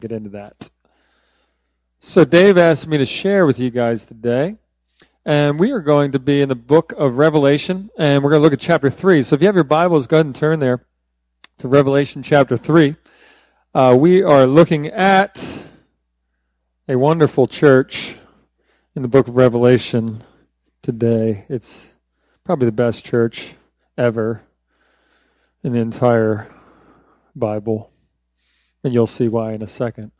get into that. So Dave asked me to share with you guys today, and we are going to be in the book of Revelation, and we're going to look at chapter 3. So if you have your Bibles, go ahead and turn there to Revelation chapter 3. Uh, we are looking at a wonderful church in the book of Revelation today. It's probably the best church ever in the entire Bible and you'll see why in a second.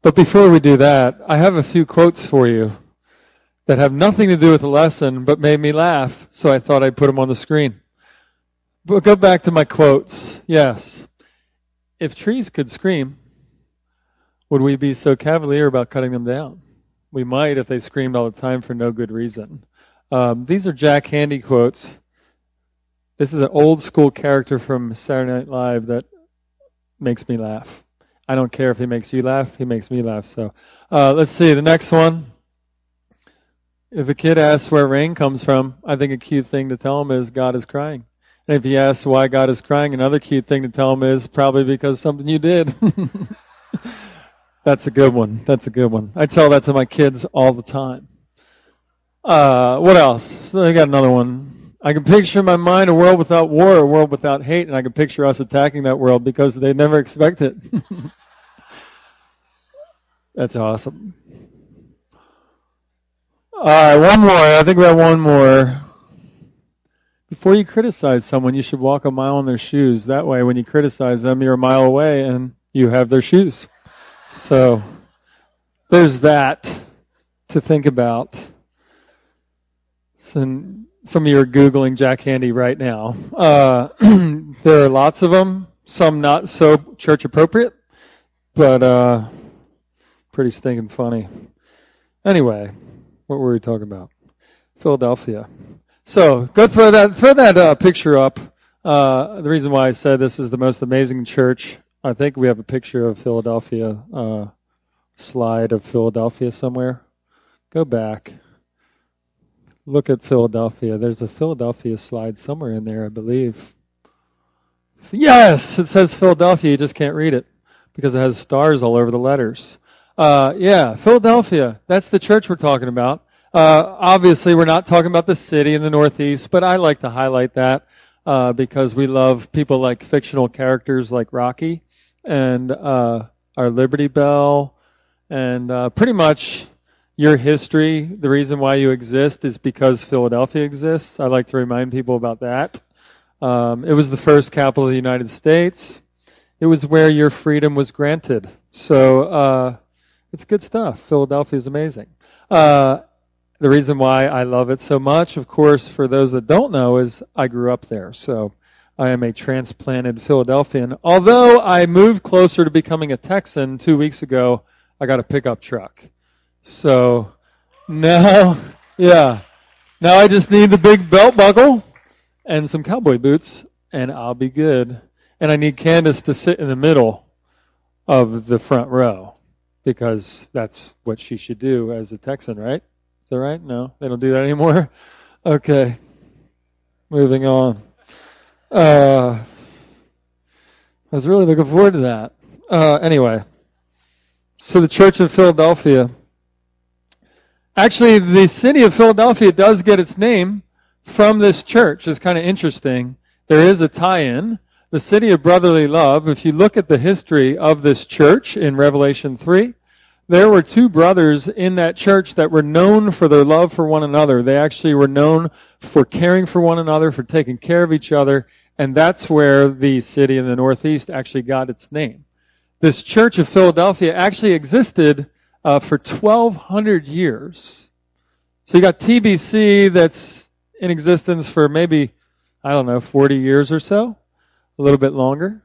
But before we do that, I have a few quotes for you that have nothing to do with the lesson, but made me laugh, so I thought I'd put them on the screen. But go back to my quotes. Yes. If trees could scream, would we be so cavalier about cutting them down? We might if they screamed all the time for no good reason. Um, these are Jack Handey quotes. This is an old school character from Saturday Night Live that makes me laugh. I don't care if he makes you laugh, he makes me laugh. So uh, let's see, the next one. If a kid asks where rain comes from, I think a cute thing to tell him is God is crying. And if he asks why God is crying, another cute thing to tell him is probably because something you did. That's a good one. That's a good one. I tell that to my kids all the time. Uh, what else? I got another one. I can picture in my mind a world without war, a world without hate, and I can picture us attacking that world because they never expect it. That's awesome. All right, one more. I think we have one more. Before you criticize someone, you should walk a mile in their shoes. That way, when you criticize them, you're a mile away and you have their shoes. So, there's that to think about. So, some of you are Googling Jack Handey right now. Uh, there are lots of them, some not so church appropriate, but uh, pretty stinking funny. Anyway, what were we talking about? Philadelphia. So go throw that throw that uh, picture up. Uh, the reason why I said this is the most amazing church. I think we have a picture of Philadelphia uh, slide of Philadelphia somewhere. Go back look at Philadelphia. There's a Philadelphia slide somewhere in there, I believe. Yes, it says Philadelphia. You just can't read it because it has stars all over the letters. Uh, yeah, Philadelphia. That's the church we're talking about. Uh, obviously, we're not talking about the city in the Northeast, but I like to highlight that uh, because we love people like fictional characters like Rocky and uh, our Liberty Bell, and uh, pretty much your history, the reason why you exist is because Philadelphia exists. I like to remind people about that. Um, it was the first capital of the United States. It was where your freedom was granted. So uh, it's good stuff. Philadelphia is amazing. Uh, the reason why I love it so much, of course, for those that don't know, is I grew up there. So I am a transplanted Philadelphian. Although I moved closer to becoming a Texan two weeks ago, I got a pickup truck. So now, yeah, now I just need the big belt buckle and some cowboy boots, and I'll be good. And I need Candace to sit in the middle of the front row because that's what she should do as a Texan, right? Is that right? No, they don't do that anymore. Okay, moving on. Uh, I was really looking forward to that. Uh, anyway, so the Church of Philadelphia Actually, the city of Philadelphia does get its name from this church. It's kind of interesting. There is a tie-in. The city of brotherly love, if you look at the history of this church in Revelation 3, there were two brothers in that church that were known for their love for one another. They actually were known for caring for one another, for taking care of each other, and that's where the city in the Northeast actually got its name. This church of Philadelphia actually existed uh, for 1,200 years. So you got TBC that's in existence for maybe, I don't know, 40 years or so, a little bit longer.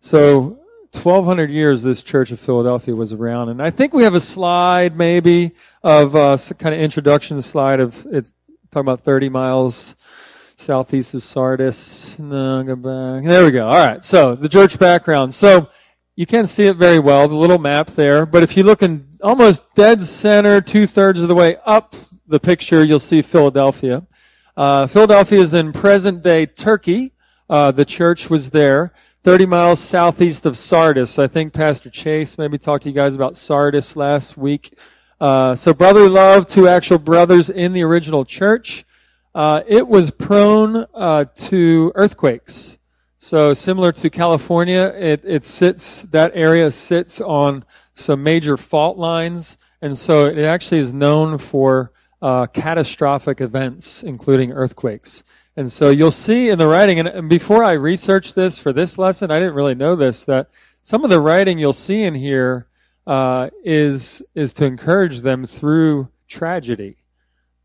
So 1,200 years this Church of Philadelphia was around. And I think we have a slide maybe of uh, kind of introduction slide of it's talking about 30 miles southeast of Sardis. No, go back. There we go. All right. So the church background. So you can't see it very well, the little map there, but if you look in almost dead center, two thirds of the way up the picture, you'll see Philadelphia. Uh, Philadelphia is in present day Turkey. Uh, the church was there. 30 miles southeast of Sardis. I think Pastor Chase maybe talked to you guys about Sardis last week. Uh, so brotherly love, two actual brothers in the original church. Uh, it was prone uh, to earthquakes. So similar to California, it, it sits, that area sits on some major fault lines, and so it actually is known for uh, catastrophic events, including earthquakes. And so you'll see in the writing, and before I researched this for this lesson, I didn't really know this, that some of the writing you'll see in here uh, is is to encourage them through tragedy,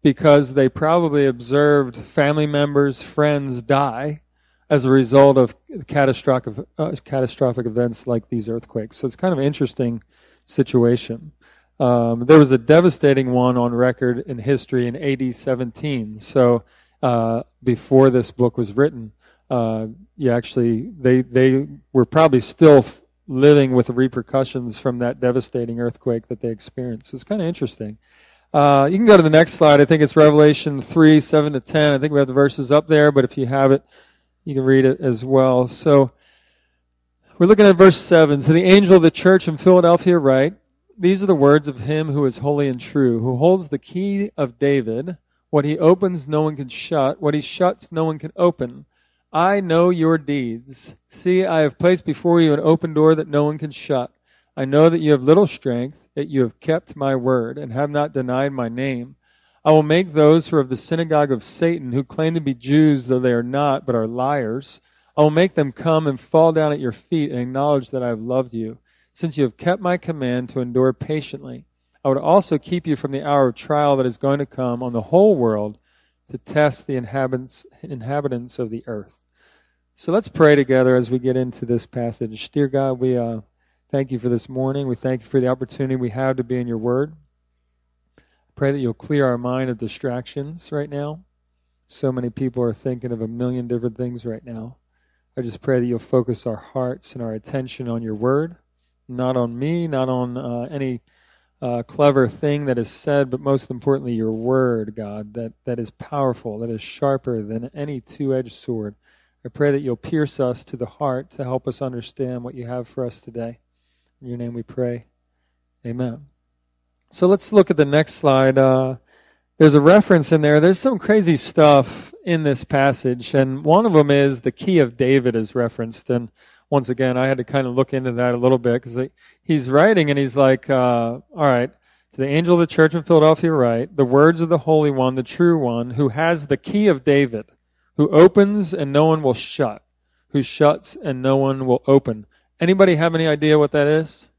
because they probably observed family members, friends die as a result of catastrophic uh, catastrophic events like these earthquakes. So it's kind of an interesting situation. Um, there was a devastating one on record in history in AD 17. So uh, before this book was written, uh, you actually they they were probably still living with the repercussions from that devastating earthquake that they experienced. It's kind of interesting. Uh, you can go to the next slide. I think it's Revelation 3, 7 to 10. I think we have the verses up there, but if you have it, you can read it as well. So, we're looking at verse 7. To the angel of the church in Philadelphia write, These are the words of him who is holy and true, who holds the key of David. What he opens, no one can shut. What he shuts, no one can open. I know your deeds. See, I have placed before you an open door that no one can shut. I know that you have little strength, yet you have kept my word and have not denied my name. I will make those who are of the synagogue of Satan, who claim to be Jews though they are not, but are liars, I will make them come and fall down at your feet and acknowledge that I have loved you, since you have kept my command to endure patiently. I would also keep you from the hour of trial that is going to come on the whole world to test the inhabitants, inhabitants of the earth. So let's pray together as we get into this passage. Dear God, we uh, thank you for this morning. We thank you for the opportunity we have to be in your word. Pray that you'll clear our mind of distractions right now. So many people are thinking of a million different things right now. I just pray that you'll focus our hearts and our attention on your word, not on me, not on uh, any uh, clever thing that is said, but most importantly, your word, God, that, that is powerful, that is sharper than any two edged sword. I pray that you'll pierce us to the heart to help us understand what you have for us today. In your name we pray. Amen. So let's look at the next slide. Uh, there's a reference in there. There's some crazy stuff in this passage, and one of them is the key of David is referenced. And once again, I had to kind of look into that a little bit because he's writing and he's like, uh, all right, to the angel of the church in Philadelphia, write the words of the Holy One, the true one, who has the key of David, who opens and no one will shut, who shuts and no one will open. Anybody have any idea what that is?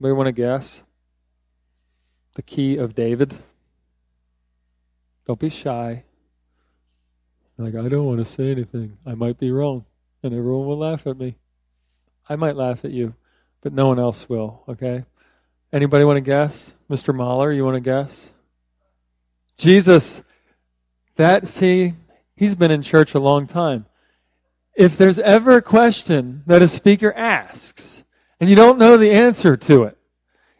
Anybody want to guess? The key of David. Don't be shy. Like, I don't want to say anything. I might be wrong, and everyone will laugh at me. I might laugh at you, but no one else will, okay? Anybody want to guess? Mr. Mahler, you want to guess? Jesus, that, see, he's been in church a long time. If there's ever a question that a speaker asks, and you don't know the answer to it,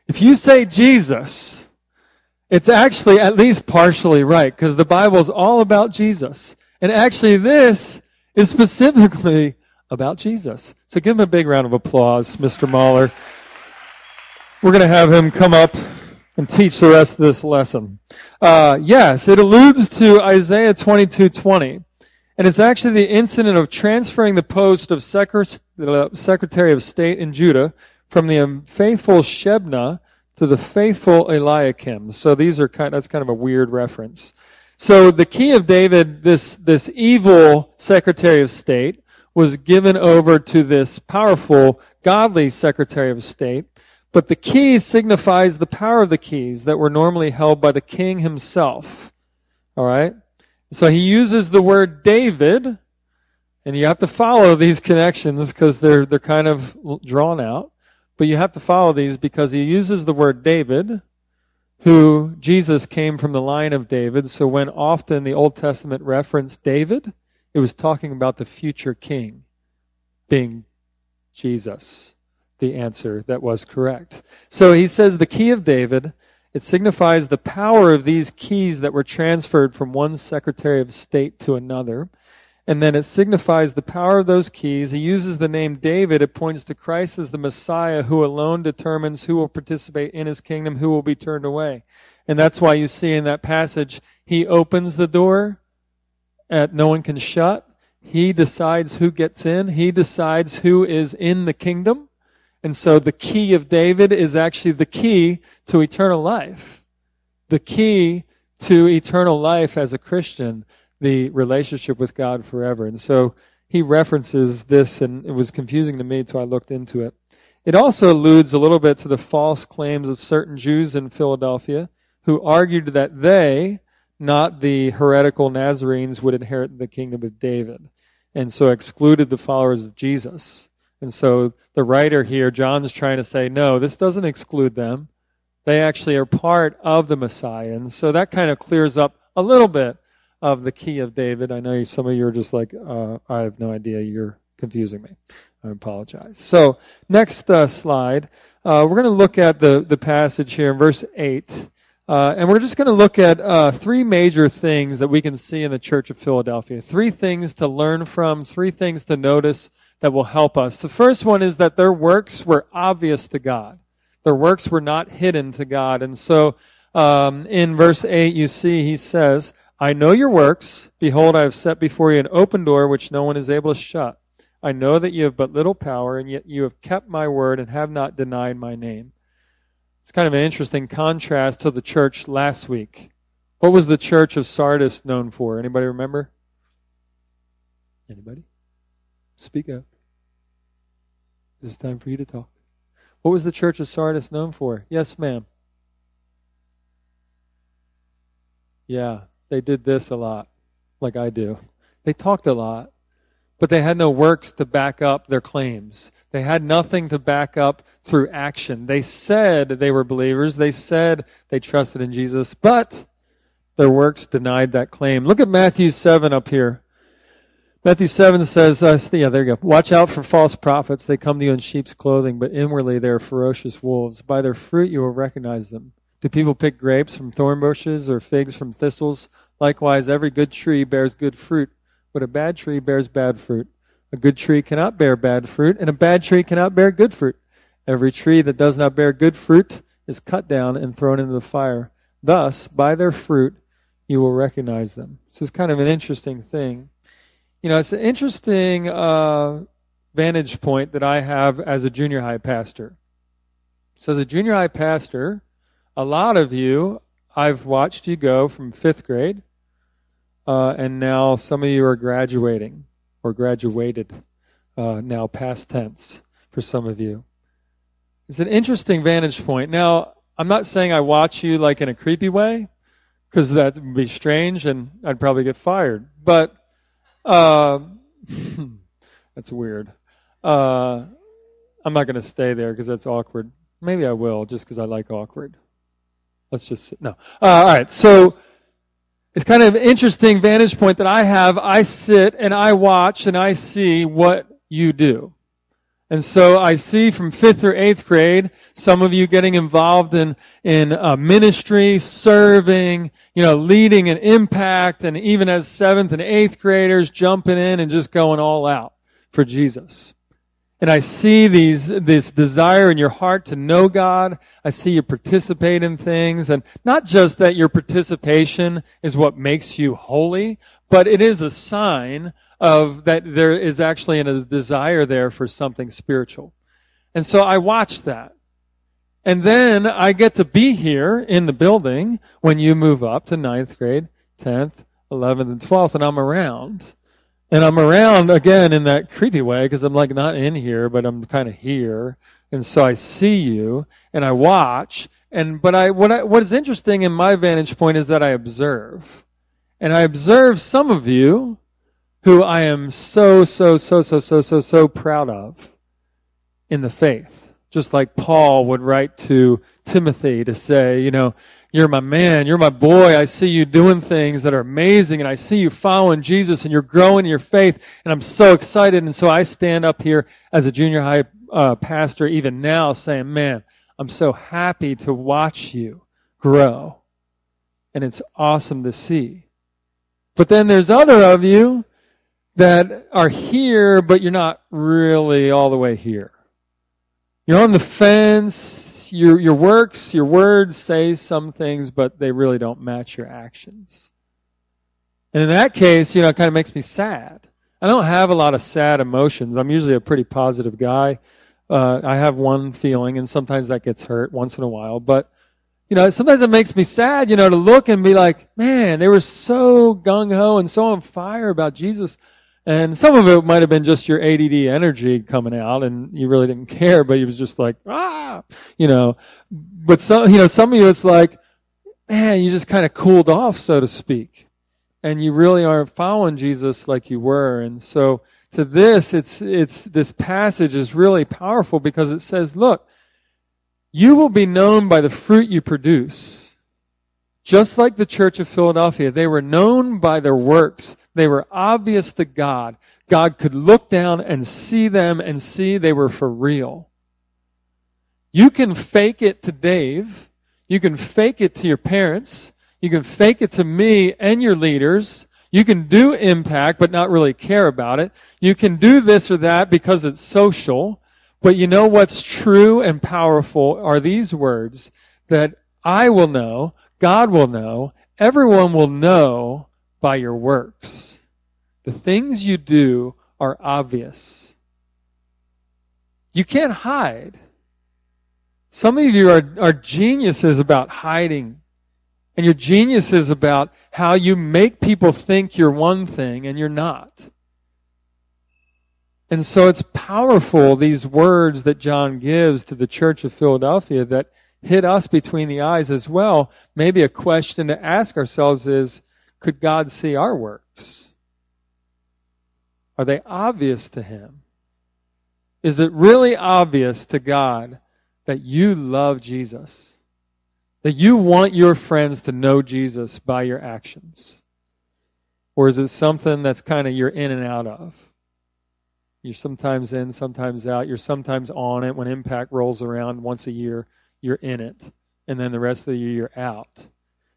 if you say Jesus, it's actually at least partially right, because the Bible is all about Jesus. And actually this is specifically about Jesus. So give him a big round of applause, Mr. Mahler. We're going to have him come up and teach the rest of this lesson. Uh, yes, it alludes to Isaiah 22:20, and it's actually the incident of transferring the post of Secretary of State in Judah from the unfaithful Shebna to the faithful Eliakim. So these are kind. That's kind of a weird reference. So the key of David, this this evil Secretary of State, was given over to this powerful, godly Secretary of State. But the keys signifies the power of the keys that were normally held by the king himself. All right? So he uses the word David, and you have to follow these connections because they're, they're kind of drawn out. But you have to follow these because he uses the word David, who Jesus came from the line of David. So when often the Old Testament referenced David, it was talking about the future king being Jesus, the answer that was correct. So he says the key of David, it signifies the power of these keys that were transferred from one Secretary of State to another. And then it signifies the power of those keys. He uses the name David. It points to Christ as the Messiah who alone determines who will participate in his kingdom, who will be turned away. And that's why you see in that passage, he opens the door that no one can shut. He decides who gets in. He decides who is in the kingdom. And so the key of David is actually the key to eternal life. The key to eternal life as a Christian the relationship with God forever. And so he references this, and it was confusing to me until I looked into it. It also alludes a little bit to the false claims of certain Jews in Philadelphia who argued that they, not the heretical Nazarenes, would inherit the kingdom of David, and so excluded the followers of Jesus. And so the writer here, John's trying to say, no, this doesn't exclude them. They actually are part of the Messiah. And so that kind of clears up a little bit of the key of David. I know some of you are just like, uh, I have no idea. You're confusing me. I apologize. So next uh, slide, uh, we're going to look at the, the passage here in verse 8. Uh, and we're just going to look at uh, three major things that we can see in the Church of Philadelphia. Three things to learn from, three things to notice that will help us. The first one is that their works were obvious to God. Their works were not hidden to God. And so um, in verse 8, you see he says, I know your works. Behold, I have set before you an open door which no one is able to shut. I know that you have but little power, and yet you have kept my word and have not denied my name. It's kind of an interesting contrast to the church last week. What was the church of Sardis known for? Anybody remember? Anybody? Speak up. It's time for you to talk. What was the church of Sardis known for? Yes, ma'am. Yeah, they did this a lot, like I do. They talked a lot, but they had no works to back up their claims. They had nothing to back up through action. They said they were believers. They said they trusted in Jesus, but their works denied that claim. Look at Matthew 7 up here. Matthew 7 says, uh, yeah, there you go. Watch out for false prophets. They come to you in sheep's clothing, but inwardly they are ferocious wolves. By their fruit you will recognize them. Do people pick grapes from thorn bushes or figs from thistles? Likewise, every good tree bears good fruit, but a bad tree bears bad fruit. A good tree cannot bear bad fruit, and a bad tree cannot bear good fruit. Every tree that does not bear good fruit is cut down and thrown into the fire. Thus, by their fruit, you will recognize them. This is kind of an interesting thing. You know, it's an interesting uh, vantage point that I have as a junior high pastor. So, as a junior high pastor, a lot of you, I've watched you go from fifth grade, uh, and now some of you are graduating or graduated, uh, now past tense for some of you. It's an interesting vantage point. Now, I'm not saying I watch you like in a creepy way, because that would be strange and I'd probably get fired. But uh, that's weird. Uh, I'm not going to stay there because that's awkward. Maybe I will, just because I like awkward. Let's just no. Uh, all right. So it's kind of interesting vantage point that I have. I sit and I watch and I see what you do. And so I see from fifth or eighth grade, some of you getting involved in, in uh, ministry, serving, you know, leading an impact, and even as seventh and eighth graders jumping in and just going all out for Jesus. And I see these, this desire in your heart to know God. I see you participate in things and not just that your participation is what makes you holy, but it is a sign of that there is actually a desire there for something spiritual. And so I watch that. And then I get to be here in the building when you move up to ninth grade, 10th, 11th, and 12th, and I'm around. And I'm around again in that creepy way because I'm like not in here, but I'm kind of here. And so I see you and I watch. And, but I, what I, what is interesting in my vantage point is that I observe. And I observe some of you who I am so, so, so, so, so, so, so proud of in the faith. Just like Paul would write to Timothy to say, you know, you're my man. You're my boy. I see you doing things that are amazing and I see you following Jesus and you're growing in your faith and I'm so excited. And so I stand up here as a junior high uh, pastor even now saying, man, I'm so happy to watch you grow. And it's awesome to see. But then there's other of you that are here, but you're not really all the way here. You're on the fence. Your, your works, your words say some things, but they really don't match your actions. And in that case, you know, it kind of makes me sad. I don't have a lot of sad emotions. I'm usually a pretty positive guy. Uh, I have one feeling, and sometimes that gets hurt once in a while. But you know, sometimes it makes me sad, you know, to look and be like, man, they were so gung ho and so on fire about Jesus. And some of it might have been just your ADD energy coming out and you really didn't care, but you was just like, ah, you know, but some, you know, some of you it's like, man, you just kind of cooled off, so to speak. And you really aren't following Jesus like you were. And so to this, it's, it's, this passage is really powerful because it says, look, you will be known by the fruit you produce. Just like the church of Philadelphia, they were known by their works. They were obvious to God. God could look down and see them and see they were for real. You can fake it to Dave. You can fake it to your parents. You can fake it to me and your leaders. You can do impact, but not really care about it. You can do this or that because it's social. But you know what's true and powerful are these words that I will know, God will know, everyone will know by your works. The things you do are obvious. You can't hide. Some of you are, are geniuses about hiding. And your genius is about how you make people think you're one thing and you're not. And so it's powerful, these words that John gives to the church of Philadelphia that hit us between the eyes as well. Maybe a question to ask ourselves is, could God see our works? Are they obvious to Him? Is it really obvious to God that you love Jesus? That you want your friends to know Jesus by your actions? Or is it something that's kind of you're in and out of? You're sometimes in, sometimes out. You're sometimes on it when impact rolls around once a year. You're in it. And then the rest of the year, you're out.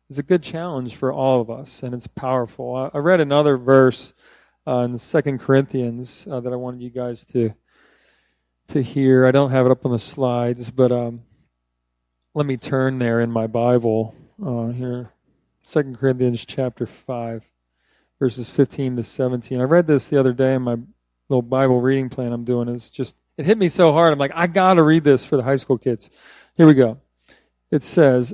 It's a good challenge for all of us, and it's powerful. I, read another verse uh, in Second Corinthians uh, that I wanted you guys to to hear. I don't have it up on the slides, but um, let me turn there in my Bible uh, here. Second Corinthians chapter five, verses fifteen to seventeen. I read this the other day in my little Bible reading plan I'm doing. It's just it hit me so hard. I'm like, I got to read this for the high school kids. Here we go. It says,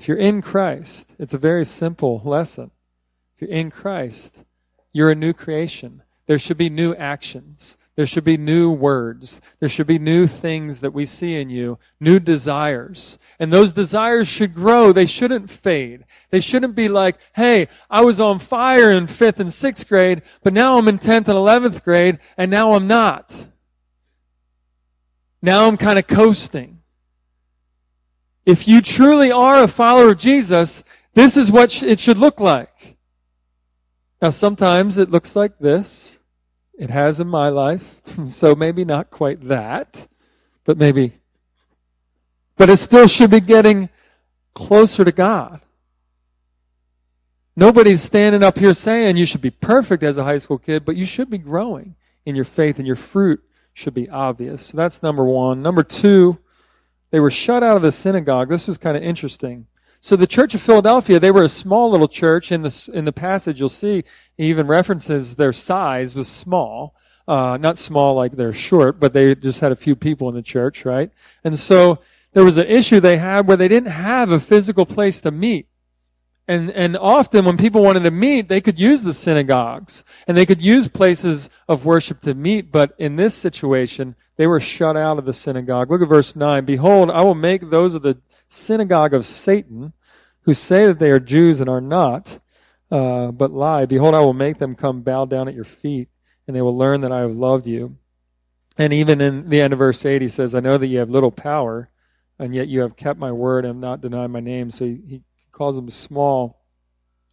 If you're in Christ, it's a very simple lesson. If you're in Christ, you're a new creation. There should be new actions. There should be new words. There should be new things that we see in you, new desires. And those desires should grow. They shouldn't fade. They shouldn't be like, hey, I was on fire in fifth and sixth grade, but now I'm in 10th and 11th grade, and now I'm not. Now I'm kind of coasting. If you truly are a follower of Jesus, this is what it should look like. Now, sometimes it looks like this. It has in my life. So maybe not quite that, but maybe. But it still should be getting closer to God. Nobody's standing up here saying you should be perfect as a high school kid, but you should be growing in your faith and your fruit should be obvious. So that's number one. Number two, they were shut out of the synagogue. This was kind of interesting. So the church of Philadelphia, they were a small little church. In the, in the passage, you'll see even references their size was small. Uh, not small like they're short, but they just had a few people in the church, right? And so there was an issue they had where they didn't have a physical place to meet. And, and often when people wanted to meet, they could use the synagogues and they could use places of worship to meet. But in this situation, they were shut out of the synagogue. Look at verse 9. Behold, I will make those of the synagogue of Satan who say that they are Jews and are not, uh, but lie. Behold, I will make them come bow down at your feet and they will learn that I have loved you. And even in the end of verse 8, he says, I know that you have little power, and yet you have kept my word and not denied my name. So he calls them small.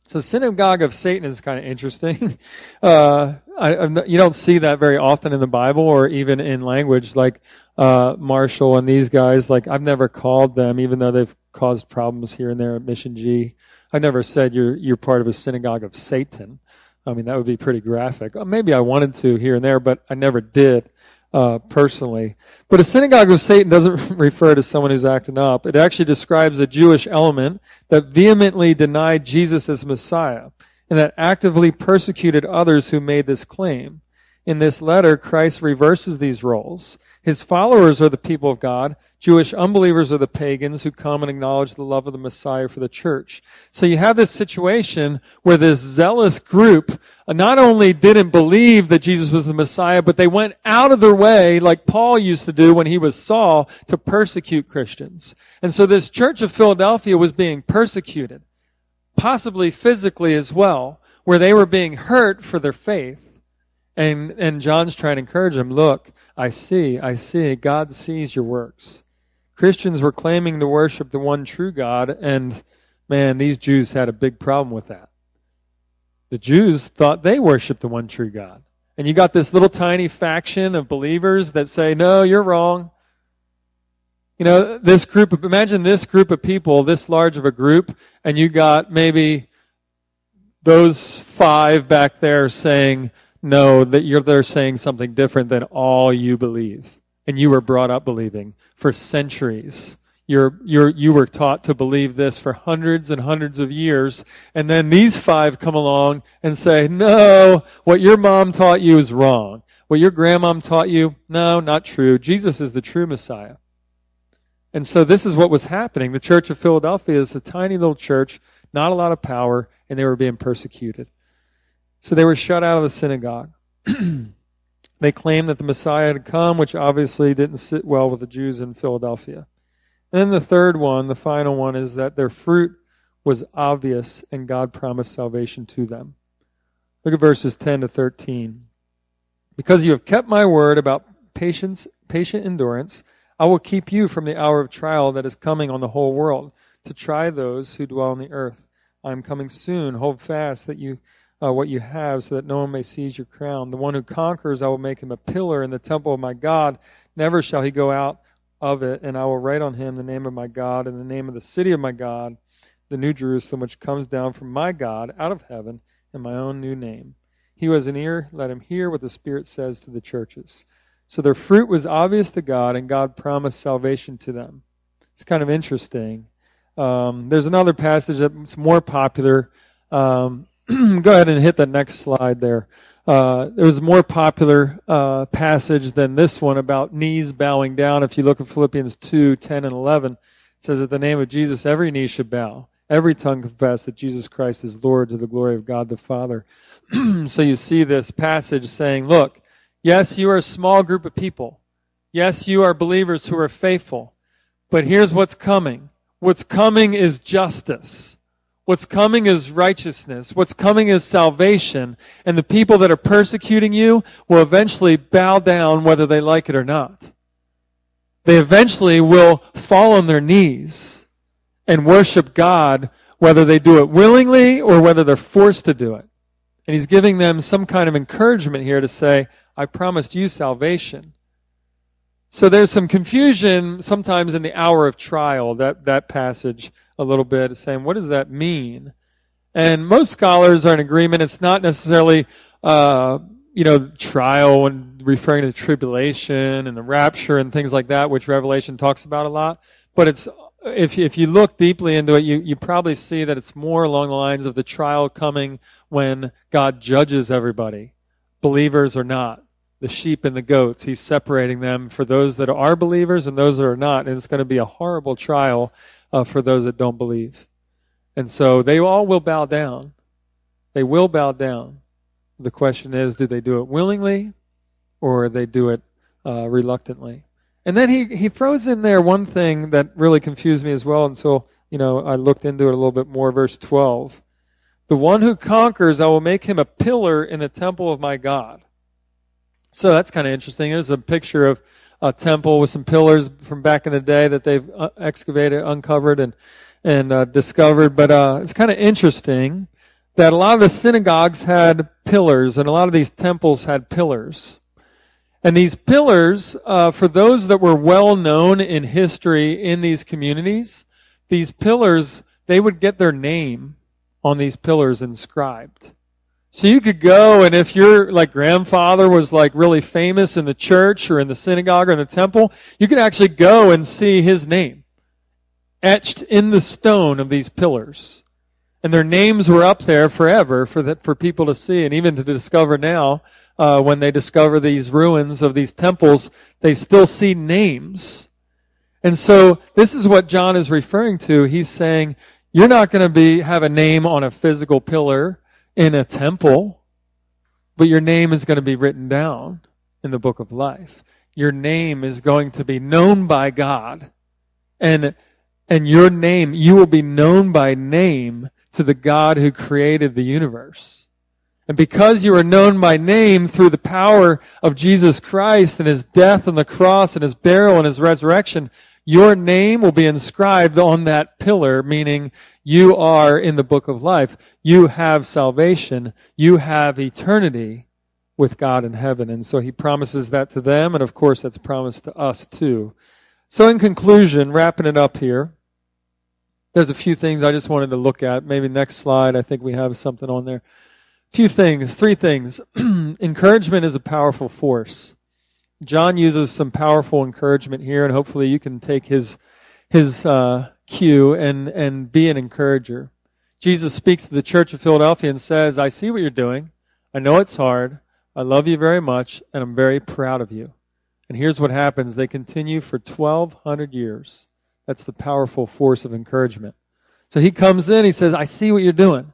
So synagogue of Satan is kind of interesting. Uh, I, not, you don't see that very often in the Bible or even in language like uh, Marshall and these guys. Like I've never called them, even though they've caused problems here and there at Mission G. I never said you're you're part of a synagogue of Satan. I mean that would be pretty graphic. Uh, maybe I wanted to here and there, but I never did uh, personally. But a synagogue of Satan doesn't refer to someone who's acting up. It actually describes a Jewish element that vehemently denied Jesus as Messiah and that actively persecuted others who made this claim. In this letter, Christ reverses these roles. His followers are the people of God. Jewish unbelievers are the pagans who come and acknowledge the love of the Messiah for the church. So you have this situation where this zealous group not only didn't believe that Jesus was the Messiah, but they went out of their way, like Paul used to do when he was Saul, to persecute Christians. And so this church of Philadelphia was being persecuted, possibly physically as well, where they were being hurt for their faith. And, and John's trying to encourage them, look, I see, I see, God sees your works. Christians were claiming to worship the one true God, and man, these Jews had a big problem with that. The Jews thought they worshiped the one true God. And you got this little tiny faction of believers that say, no, you're wrong. You know, this group of, imagine this group of people, this large of a group, and you got maybe those five back there saying, no, that you're they're saying something different than all you believe. And you were brought up believing for centuries. You're, you're, you were taught to believe this for hundreds and hundreds of years. And then these five come along and say, no, what your mom taught you is wrong. What your grandmom taught you, no, not true. Jesus is the true Messiah. And so this is what was happening. The church of Philadelphia is a tiny little church, not a lot of power, and they were being persecuted. So they were shut out of the synagogue. they claimed that the Messiah had come, which obviously didn't sit well with the Jews in Philadelphia. And then the third one, the final one, is that their fruit was obvious and God promised salvation to them. Look at verses 10 to 13. Because you have kept my word about patience, patient endurance, I will keep you from the hour of trial that is coming on the whole world to try those who dwell on the earth. I am coming soon. Hold fast that you uh, what you have so that no one may seize your crown. The one who conquers, I will make him a pillar in the temple of my God. Never shall he go out of it, and I will write on him the name of my God and the name of the city of my God, the new Jerusalem, which comes down from my God out of heaven, and my own new name. He who has an ear, let him hear what the Spirit says to the churches. So their fruit was obvious to God, and God promised salvation to them. It's kind of interesting. Um, there's another passage that's more popular. Um, go ahead and hit the next slide there. Uh, there was a more popular uh, passage than this one about knees bowing down. If you look at Philippians 2, 10 and 11, it says, At the name of Jesus, every knee should bow. Every tongue confess that Jesus Christ is Lord to the glory of God the Father. so you see this passage saying, look, yes, you are a small group of people. Yes, you are believers who are faithful. But here's what's coming. What's coming is justice. What's coming is righteousness. What's coming is salvation. And the people that are persecuting you will eventually bow down whether they like it or not. They eventually will fall on their knees and worship God whether they do it willingly or whether they're forced to do it. And he's giving them some kind of encouragement here to say, I promised you salvation. So there's some confusion sometimes in the hour of trial, that, that passage a little bit, saying, what does that mean? And most scholars are in agreement. It's not necessarily, uh, you know, trial and referring to tribulation and the rapture and things like that, which Revelation talks about a lot. But it's, if, if you look deeply into it, you, you probably see that it's more along the lines of the trial coming when God judges everybody, believers or not the sheep and the goats. He's separating them for those that are believers and those that are not. And it's going to be a horrible trial uh, for those that don't believe. And so they all will bow down. They will bow down. The question is, do they do it willingly or they do it uh, reluctantly? And then he, he throws in there one thing that really confused me as well And so, you know, I looked into it a little bit more. Verse 12. The one who conquers, I will make him a pillar in the temple of my God. So that's kind of interesting. There's a picture of a temple with some pillars from back in the day that they've uh, excavated, uncovered, and and uh, discovered. But uh, it's kind of interesting that a lot of the synagogues had pillars, and a lot of these temples had pillars. And these pillars, uh, for those that were well known in history in these communities, these pillars they would get their name on these pillars inscribed. So you could go and if your like grandfather was like really famous in the church or in the synagogue or in the temple, you could actually go and see his name etched in the stone of these pillars. And their names were up there forever for that, for people to see and even to discover now, uh, when they discover these ruins of these temples, they still see names. And so this is what John is referring to. He's saying, you're not going to be, have a name on a physical pillar in a temple, but your name is going to be written down in the book of life. Your name is going to be known by God. And, and your name, you will be known by name to the God who created the universe. And because you are known by name through the power of Jesus Christ and his death on the cross and his burial and his resurrection, your name will be inscribed on that pillar, meaning you are in the book of life. You have salvation. You have eternity with God in heaven. And so he promises that to them, and of course that's promised to us too. So in conclusion, wrapping it up here, there's a few things I just wanted to look at. Maybe next slide, I think we have something on there. A few things, three things. Encouragement is a powerful force. John uses some powerful encouragement here, and hopefully you can take his his uh, cue and and be an encourager. Jesus speaks to the church of Philadelphia and says, "I see what you're doing. I know it's hard. I love you very much, and I'm very proud of you." And here's what happens: they continue for 1,200 years. That's the powerful force of encouragement. So he comes in, he says, "I see what you're doing."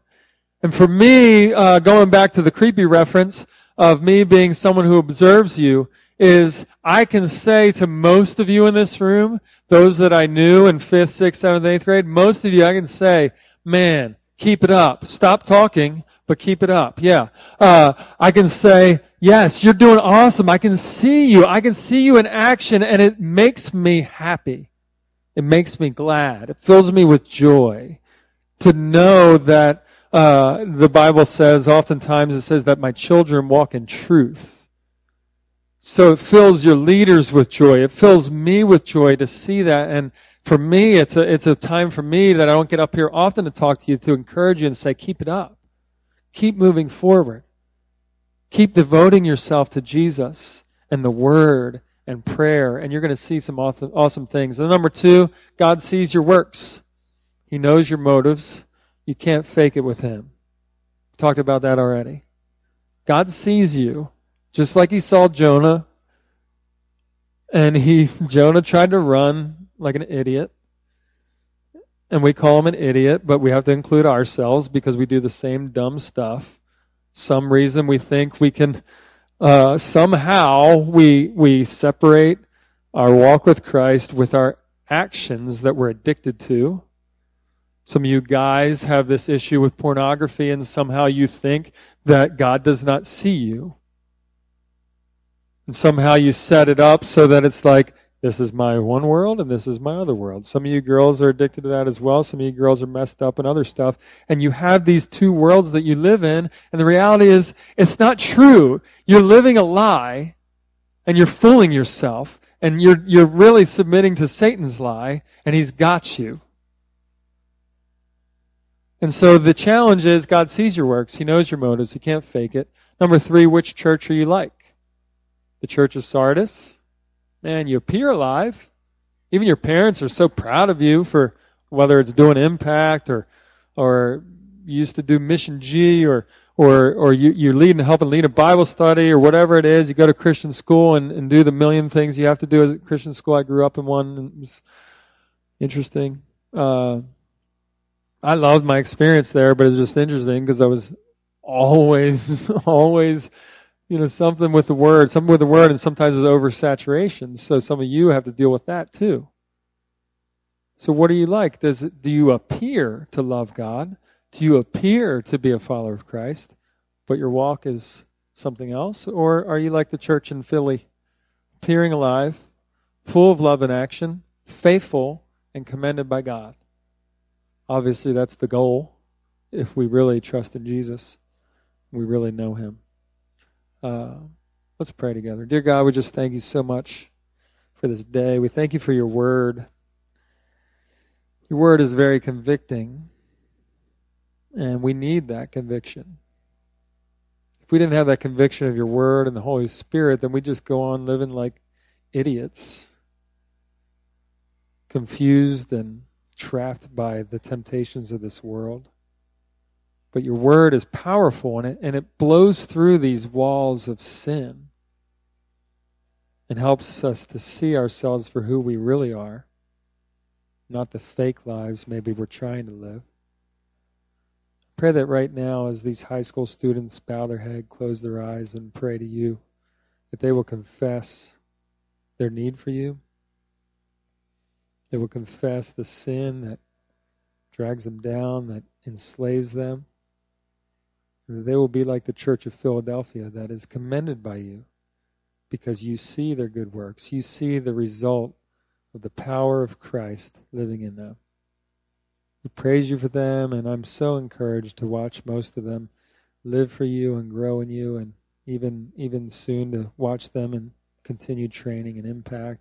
And for me, uh, going back to the creepy reference of me being someone who observes you, is I can say to most of you in this room, those that I knew in fifth, sixth, seventh, eighth grade, most of you I can say, man, keep it up. Stop talking, but keep it up. Yeah. Uh, I can say, yes, you're doing awesome. I can see you. I can see you in action and it makes me happy. It makes me glad. It fills me with joy to know that uh, the Bible says, oftentimes it says that my children walk in truth. So it fills your leaders with joy. It fills me with joy to see that. And for me, it's a, it's a time for me that I don't get up here often to talk to you, to encourage you and say, keep it up. Keep moving forward. Keep devoting yourself to Jesus and the Word and prayer, and you're going to see some awesome things. And number two, God sees your works. He knows your motives. You can't fake it with Him. Talked about that already. God sees you. Just like he saw Jonah, and he Jonah tried to run like an idiot. And we call him an idiot, but we have to include ourselves because we do the same dumb stuff. Some reason we think we can uh, somehow we we separate our walk with Christ with our actions that we're addicted to. Some of you guys have this issue with pornography, and somehow you think that God does not see you. And somehow you set it up so that it's like, this is my one world and this is my other world. Some of you girls are addicted to that as well. Some of you girls are messed up and other stuff. And you have these two worlds that you live in. And the reality is, it's not true. You're living a lie and you're fooling yourself and you're, you're really submitting to Satan's lie and he's got you. And so the challenge is God sees your works. He knows your motives. He can't fake it. Number three, which church are you like? The church of Sardis. Man, you appear alive. Even your parents are so proud of you for whether it's doing impact or or you used to do mission G or or or you, you're leading helping lead a Bible study or whatever it is. You go to Christian school and, and do the million things you have to do as a Christian school. I grew up in one and it was interesting. Uh, I loved my experience there, but it was just interesting because I was always, always you know, something with the word, something with the word, and sometimes it's oversaturation. So some of you have to deal with that too. So what are you like? Does do you appear to love God? Do you appear to be a follower of Christ, but your walk is something else? Or are you like the church in Philly, appearing alive, full of love and action, faithful, and commended by God? Obviously, that's the goal if we really trust in Jesus, we really know Him. Uh, let's pray together. Dear God, we just thank you so much for this day. We thank you for your word. Your word is very convicting, and we need that conviction. If we didn't have that conviction of your word and the Holy Spirit, then we just go on living like idiots, confused and trapped by the temptations of this world. But your word is powerful and it, and it blows through these walls of sin and helps us to see ourselves for who we really are not the fake lives maybe we're trying to live. I pray that right now, as these high school students bow their head, close their eyes, and pray to you, that they will confess their need for you. They will confess the sin that drags them down, that enslaves them. They will be like the church of Philadelphia that is commended by you because you see their good works. You see the result of the power of Christ living in them. We praise you for them, and I'm so encouraged to watch most of them live for you and grow in you, and even even soon to watch them and continue training and impact